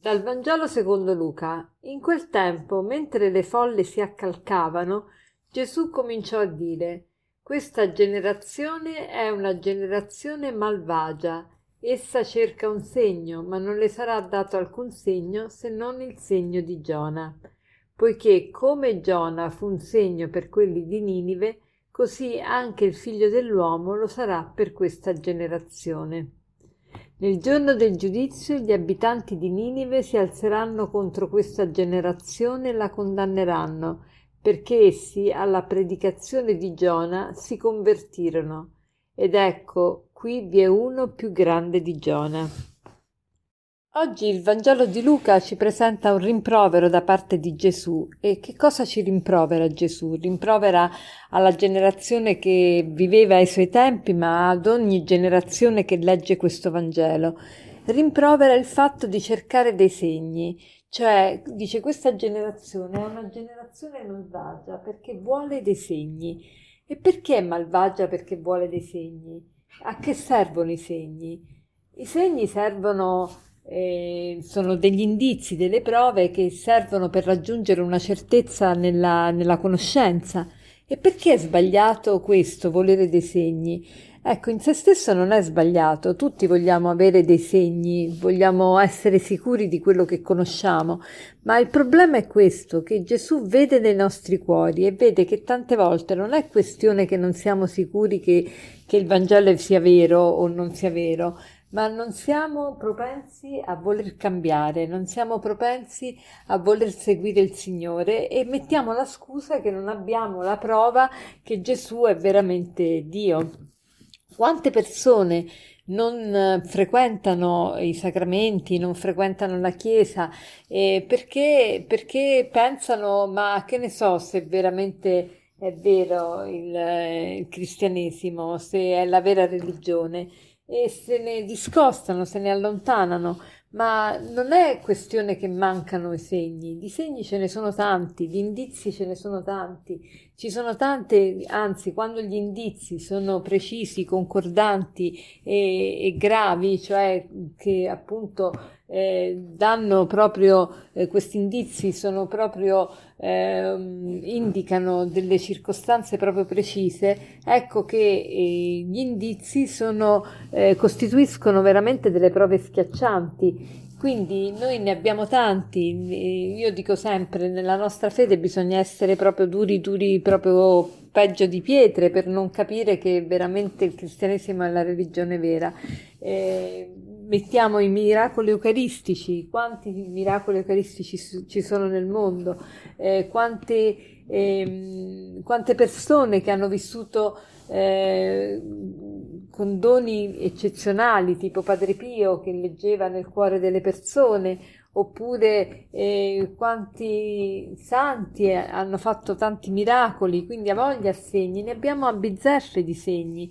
Dal Vangelo secondo Luca. In quel tempo, mentre le folle si accalcavano, Gesù cominciò a dire Questa generazione è una generazione malvagia. Essa cerca un segno, ma non le sarà dato alcun segno se non il segno di Giona. Poiché come Giona fu un segno per quelli di Ninive, così anche il figlio dell'uomo lo sarà per questa generazione. Nel giorno del giudizio gli abitanti di Ninive si alzeranno contro questa generazione e la condanneranno, perché essi alla predicazione di Giona si convertirono. Ed ecco, qui vi è uno più grande di Giona. Oggi il Vangelo di Luca ci presenta un rimprovero da parte di Gesù. E che cosa ci rimprovera Gesù? Rimprovera alla generazione che viveva ai suoi tempi, ma ad ogni generazione che legge questo Vangelo. Rimprovera il fatto di cercare dei segni, cioè dice questa generazione è una generazione malvagia perché vuole dei segni. E perché è malvagia perché vuole dei segni? A che servono i segni? I segni servono eh, sono degli indizi, delle prove che servono per raggiungere una certezza nella, nella conoscenza. E perché è sbagliato questo, volere dei segni? Ecco, in se stesso non è sbagliato, tutti vogliamo avere dei segni, vogliamo essere sicuri di quello che conosciamo, ma il problema è questo, che Gesù vede nei nostri cuori e vede che tante volte non è questione che non siamo sicuri che, che il Vangelo sia vero o non sia vero, ma non siamo propensi a voler cambiare, non siamo propensi a voler seguire il Signore e mettiamo la scusa che non abbiamo la prova che Gesù è veramente Dio. Quante persone non frequentano i sacramenti, non frequentano la Chiesa eh, perché, perché pensano, ma che ne so se veramente è vero il, il cristianesimo, se è la vera religione e se ne discostano, se ne allontanano, ma non è questione che mancano i segni, di segni ce ne sono tanti, di indizi ce ne sono tanti, ci sono tante, anzi quando gli indizi sono precisi, concordanti e, e gravi, cioè che appunto eh, danno proprio eh, questi indizi, sono proprio, eh, indicano delle circostanze proprio precise, ecco che eh, gli indizi sono, eh, costituiscono veramente delle prove schiaccianti. Quindi noi ne abbiamo tanti, io dico sempre, nella nostra fede bisogna essere proprio duri, duri, proprio peggio di pietre per non capire che veramente il cristianesimo è la religione vera. Eh, mettiamo i miracoli eucaristici, quanti miracoli eucaristici ci sono nel mondo, eh, quante, eh, quante, persone che hanno vissuto eh, con doni eccezionali, tipo Padre Pio che leggeva nel cuore delle persone, oppure eh, quanti santi hanno fatto tanti miracoli, quindi a voglia segni, ne abbiamo a bizzeffe di segni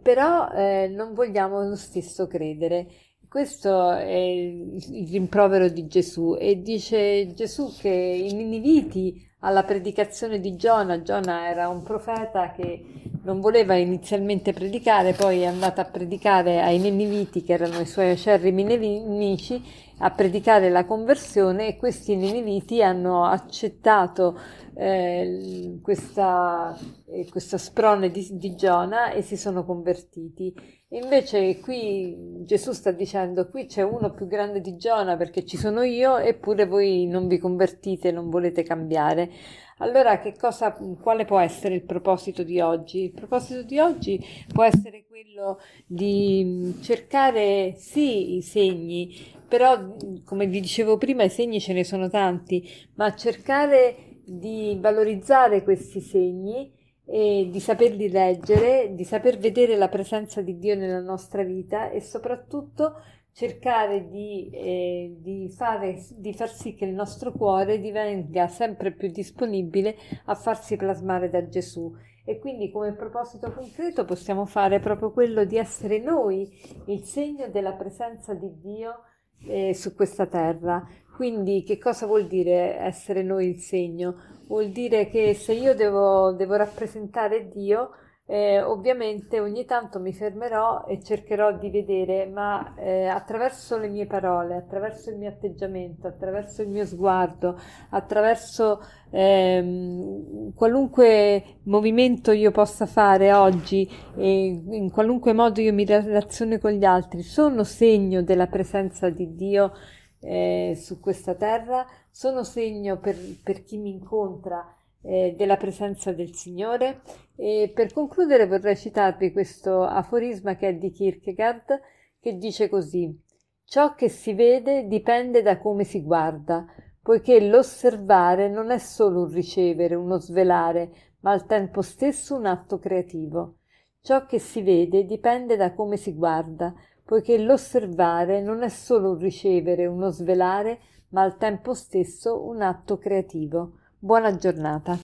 però eh, non vogliamo lo stesso credere. Questo è il rimprovero di Gesù e dice Gesù che i Niniviti alla predicazione di Giona, Giona era un profeta che non voleva inizialmente predicare, poi è andato a predicare ai Niniviti che erano i suoi acerrimi nemici, a predicare la conversione e questi Niniviti hanno accettato eh, questa, eh, questa sprone di, di Giona e si sono convertiti. Invece qui Gesù sta dicendo qui c'è uno più grande di Giona perché ci sono io eppure voi non vi convertite, non volete cambiare. Allora che cosa, quale può essere il proposito di oggi? Il proposito di oggi può essere quello di cercare sì i segni, però come vi dicevo prima i segni ce ne sono tanti, ma cercare di valorizzare questi segni e di saperli leggere, di saper vedere la presenza di Dio nella nostra vita e soprattutto cercare di, eh, di, fare, di far sì che il nostro cuore divenga sempre più disponibile a farsi plasmare da Gesù. E quindi come proposito concreto possiamo fare proprio quello di essere noi il segno della presenza di Dio eh, su questa terra. Quindi che cosa vuol dire essere noi il segno? Vuol dire che se io devo, devo rappresentare Dio, eh, ovviamente ogni tanto mi fermerò e cercherò di vedere, ma eh, attraverso le mie parole, attraverso il mio atteggiamento, attraverso il mio sguardo, attraverso ehm, qualunque movimento io possa fare oggi e in qualunque modo io mi relazioni con gli altri, sono segno della presenza di Dio eh, su questa terra, sono segno per, per chi mi incontra eh, della presenza del Signore. E per concludere vorrei citarvi questo aforisma che è di Kierkegaard che dice così: Ciò che si vede dipende da come si guarda, poiché l'osservare non è solo un ricevere, uno svelare, ma al tempo stesso un atto creativo. Ciò che si vede dipende da come si guarda, poiché l'osservare non è solo un ricevere, uno svelare, ma al tempo stesso un atto creativo. Buona giornata.